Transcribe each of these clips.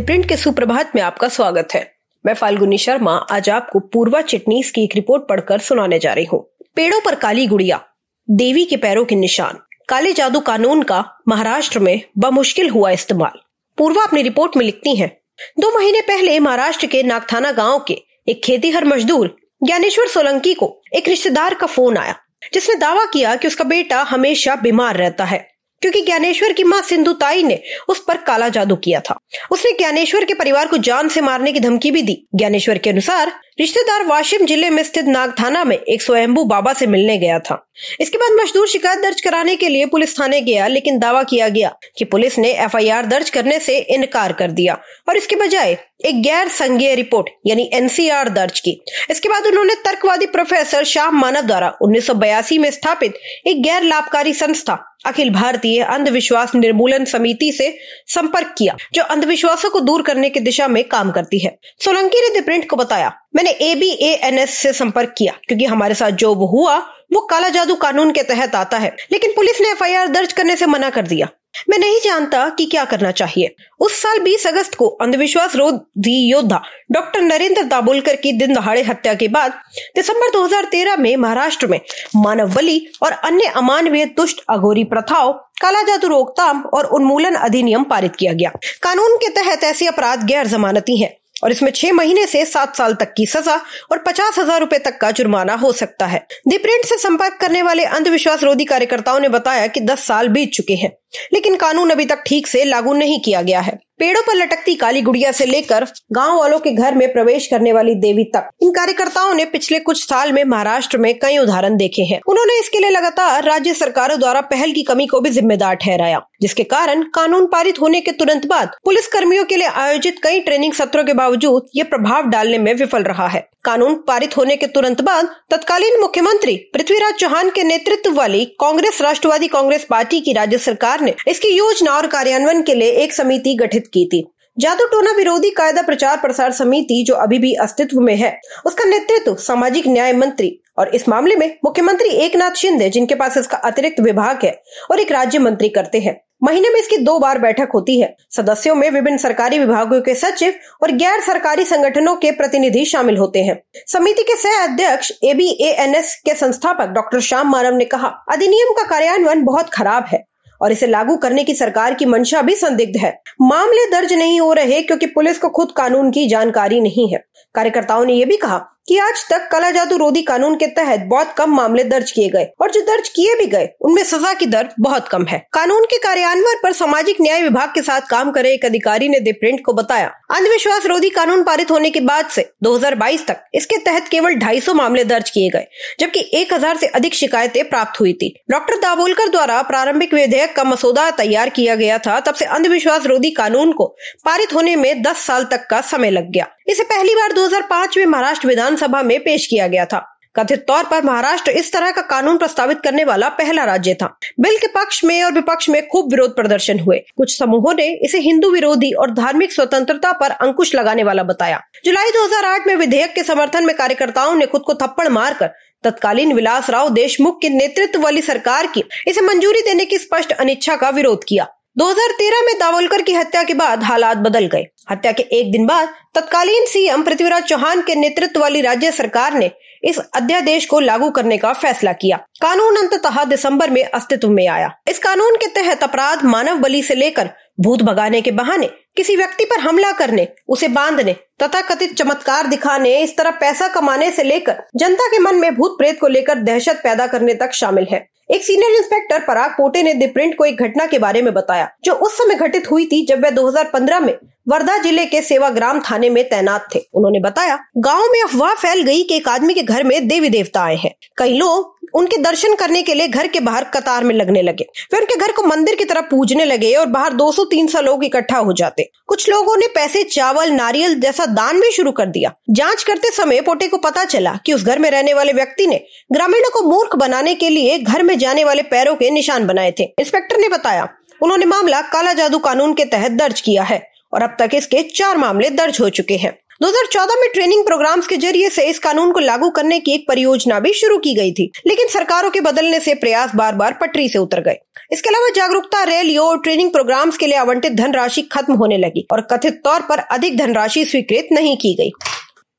Print के सुप्रभात में आपका स्वागत है। मैं फाल्गुनी शर्मा, आज आपको पूर्वा चिटनीस की एक रिपोर्ट पढ़कर सुनाने जा रही हूँ। पेड़ों पर काली गुड़िया, देवी के पैरों के निशान। काले जादू कानून का महाराष्ट्र में बमुश्किल हुआ इस्तेमाल। पूर्वा अपनी रिपोर्ट में लिखती है, दो महीने पहले महाराष्ट्र के नागथाना गाँव के एक खेतीहर मजदूर, ज्ञानेश्वर सोलंकी को एक रिश्तेदार का फ़ोन आया, जिसने दावा किया कि उसका बेटा हमेशा बीमार रहता है। क्योंकि ज्ञानेश्वर की माँ सिंधुताई ने उस पर काला जादू किया था। उसने ज्ञानेश्वर के परिवार को जान से मारने की धमकी भी दी। ज्ञानेश्वर के अनुसार रिश्तेदार वाशिम ज़िले में स्थित नागथाना में एक स्वयंभू बाबा से मिलने गया था। इसके बाद मजदूर शिकायत दर्ज कराने के लिए पुलिस थाने गया, लेकिन दावा किया गया कि पुलिस ने एफआईआर दर्ज करने से इनकार कर दिया और इसके बजाय एक गैर संज्ञेय रिपोर्ट, यानी एनसीआर दर्ज की। इसके बाद उन्होंने तर्कवादी प्रोफेसर श्याम मानव द्वारा उन्नीस सौ बयासी में स्थापित एक गैर लाभकारी संस्था, अखिल भारतीय अंधविश्वास निर्मूलन समिति से संपर्क किया, जो अंधविश्वासों को दूर करने की दिशा में काम करती है। सोलंकी ने द प्रिंट को बताया मैंने A B A N S से संपर्क किया, क्योंकि हमारे साथ जो हुआ, वो काला जादू कानून के तहत आता है। लेकिन पुलिस ने एफआईआर दर्ज करने से मना कर दिया। मैं नहीं जानता कि क्या करना चाहिए। उस साल 20 अगस्त को अंधविश्वास रोधी योद्धा डॉक्टर नरेंद्र दाबोलकर की दिन दहाड़े हत्या के बाद दिसंबर 2013 में महाराष्ट्र में मानव बलि और अन्य अमानवीय दुष्ट अघोरी प्रथाओं, काला जादू रोकथाम और उन्मूलन अधिनियम पारित किया गया। कानून के तहत ऐसे अपराध गैर जमानती है। और इसमें छह महीने से सात साल तक की सजा और पचास हज़ार रूपए तक का जुर्माना हो सकता है। दी प्रिंट से संपर्क करने वाले अंधविश्वास रोधी कार्यकर्ताओं ने बताया कि दस साल बीत चुके हैं। लेकिन कानून अभी तक ठीक से लागू नहीं किया गया है। पेड़ों पर लटकती काली गुड़िया से लेकर गाँव वालों के घर में प्रवेश करने वाली देवी तक। इन कार्यकर्ताओं ने पिछले कुछ साल में महाराष्ट्र में कई उदाहरण देखे हैं। उन्होंने इसके लिए लगातार राज्य सरकारों द्वारा पहल की कमी को भी जिम्मेदार ठहराया, जिसके कारण कानून पारित होने के तुरंत बाद पुलिस कर्मियों के लिए आयोजित कई ट्रेनिंग सत्रों के बावजूद ये प्रभाव डालने में विफल रहा है। कानून पारित होने के तुरंत बाद तत्कालीन मुख्यमंत्री पृथ्वीराज चौहान के नेतृत्व वाली कांग्रेस राष्ट्रवादी कांग्रेस पार्टी की राज्य सरकार ने इसकी योजना और कार्यान्वयन के लिए एक समिति गठित की थी। जादू टोना विरोधी कायदा प्रचार प्रसार समिति, जो अभी भी अस्तित्व में है, उसका नेतृत्व सामाजिक न्याय मंत्री और इस मामले में मुख्यमंत्री एक नाथ शिंदे, जिनके पास इसका अतिरिक्त विभाग है, और एक राज्य मंत्री करते हैं। महीने में इसकी दो बार बैठक होती है। सदस्यों में विभिन्न सरकारी विभागों के सचिव और गैर सरकारी संगठनों के प्रतिनिधि शामिल होते हैं। समिति के सह अध्यक्ष एबीएएनएस के संस्थापक डॉक्टर श्याम मानव ने कहा, अधिनियम का कार्यान्वयन बहुत खराब है। और इसे लागू करने की सरकार की मंशा भी संदिग्ध है। मामले दर्ज नहीं हो रहे क्योंकि पुलिस को खुद कानून की जानकारी नहीं है। कार्यकर्ताओं ने यह भी कहा कि आज तक काला जादू रोधी कानून के तहत बहुत कम मामले दर्ज किए गए और जो दर्ज किए भी गए, उनमें सजा की दर बहुत कम है। कानून के कार्यान्वयन पर सामाजिक न्याय विभाग के साथ काम करे एक अधिकारी ने द प्रिंट को बताया। अंधविश्वास रोधी कानून पारित होने के बाद से 2022 तक इसके तहत केवल 250 मामले दर्ज किए गए, जबकि 1000 से अधिक शिकायतें प्राप्त हुई थी। डॉक्टर दाबोलकर द्वारा प्रारंभिक विधेयक का मसौदा तैयार किया गया था, तब से अंधविश्वास रोधी कानून को पारित होने में दस साल तक का समय लग गया। इसे पहली बार 2005 में महाराष्ट्र विधानसभा में पेश किया गया था। कथित तौर पर महाराष्ट्र इस तरह का कानून प्रस्तावित करने वाला पहला राज्य था। बिल के पक्ष में और विपक्ष में खूब विरोध प्रदर्शन हुए। कुछ समूहों ने इसे हिंदू विरोधी और धार्मिक स्वतंत्रता पर अंकुश लगाने वाला बताया। जुलाई 2008 में विधेयक के समर्थन में कार्यकर्ताओं ने खुद को थप्पड़ मारकर तत्कालीन विलास राव देशमुख के नेतृत्व वाली सरकार की इसे मंजूरी देने की स्पष्ट अनिच्छा का विरोध किया। 2013 में दावोलकर की हत्या के बाद हालात बदल गए। हत्या के एक दिन बाद तत्कालीन सीएम पृथ्वीराज चौहान के नेतृत्व वाली राज्य सरकार ने इस अध्यादेश को लागू करने का फैसला किया। कानून अंततः दिसंबर में अस्तित्व में आया। इस कानून के तहत अपराध मानव बलि से लेकर भूत भगाने के बहाने किसी व्यक्ति पर हमला करने, उसे बांधने तथा कथित चमत्कार दिखाने, इस तरह पैसा कमाने से लेकर जनता के मन में भूत प्रेत को लेकर दहशत पैदा करने तक शामिल है। एक सीनियर इंस्पेक्टर पराग पोटे ने दी प्रिंट को एक घटना के बारे में बताया, जो उस समय घटित हुई थी जब वह 2015 में वर्धा ज़िले के सेवाग्राम थाने में तैनात थे। उन्होंने बताया, गाँव में अफवाह फैल गई कि एक आदमी के घर में देवी देवता आए हैं। कई लोग उनके दर्शन करने के लिए घर के बाहर कतार में लगने लगे। वे उनके घर को मंदिर की तरह पूजने लगे और बाहर 200-300 लोग इकट्ठा हो जाते। कुछ लोगों ने पैसे, चावल, नारियल जैसा दान भी शुरू कर दिया। जाँच करते समय पोटे को पता चला कि उस घर में रहने वाले व्यक्ति ने ग्रामीणों को मूर्ख बनाने के लिए घर में जाने वाले पैरों के निशान बनाए थे। इंस्पेक्टर ने बताया, उन्होंने मामला काला जादू कानून के तहत दर्ज किया है और अब तक इसके चार मामले दर्ज हो चुके हैं। 2014 में ट्रेनिंग प्रोग्राम्स के ज़रिए से इस कानून को लागू करने की एक परियोजना भी शुरू की गई थी, लेकिन सरकारों के बदलने से प्रयास बार बार पटरी से उतर गए। इसके अलावा जागरूकता रैलियों और ट्रेनिंग प्रोग्राम्स के लिए आवंटित धनराशि खत्म होने लगी और कथित तौर पर अधिक धनराशि स्वीकृत नहीं की गई।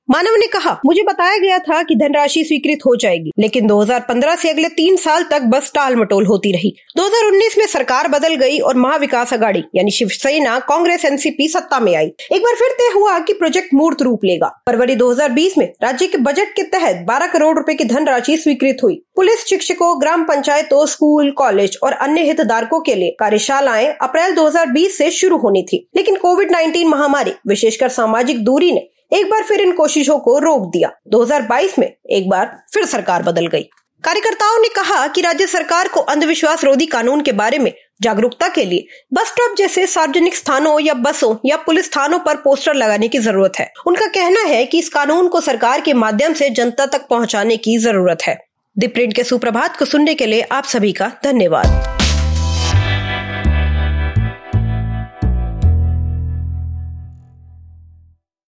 मानव ने कहा, मुझे बताया गया था कि धनराशि स्वीकृत हो जाएगी, लेकिन 2015 से अगले तीन साल तक बस टाल मटोल होती रही। 2019 में सरकार बदल गई और महाविकास अगाड़ी यानी शिवसेना, कांग्रेस, एनसीपी सत्ता में आई। एक बार फिर तय हुआ कि प्रोजेक्ट मूर्त रूप लेगा। फरवरी 2020 में राज्य के बजट के तहत 12 करोड़ रुपए की धनराशि स्वीकृत हुई। पुलिस, शिक्षकों, ग्राम पंचायतों, स्कूल, कॉलेज और अन्य हितधारकों के लिए कार्यशालाएँ अप्रैल 2020 से शुरू होनी थी। लेकिन कोविड 19 महामारी, विशेषकर सामाजिक दूरी ने एक बार फिर इन कोशिशों को रोक दिया। 2022 में एक बार फिर सरकार बदल गई। कार्यकर्ताओं ने कहा कि राज्य सरकार को अंधविश्वास रोधी कानून के बारे में जागरूकता के लिए बस स्टॉप जैसे सार्वजनिक स्थानों या बसों या पुलिस थानों पर पोस्टर लगाने की ज़रूरत है। उनका कहना है कि इस कानून को सरकार के माध्यम से जनता तक पहुँचाने की ज़रूरत है। द प्रिंट के सुप्रभात को सुनने के लिए आप सभी का धन्यवाद।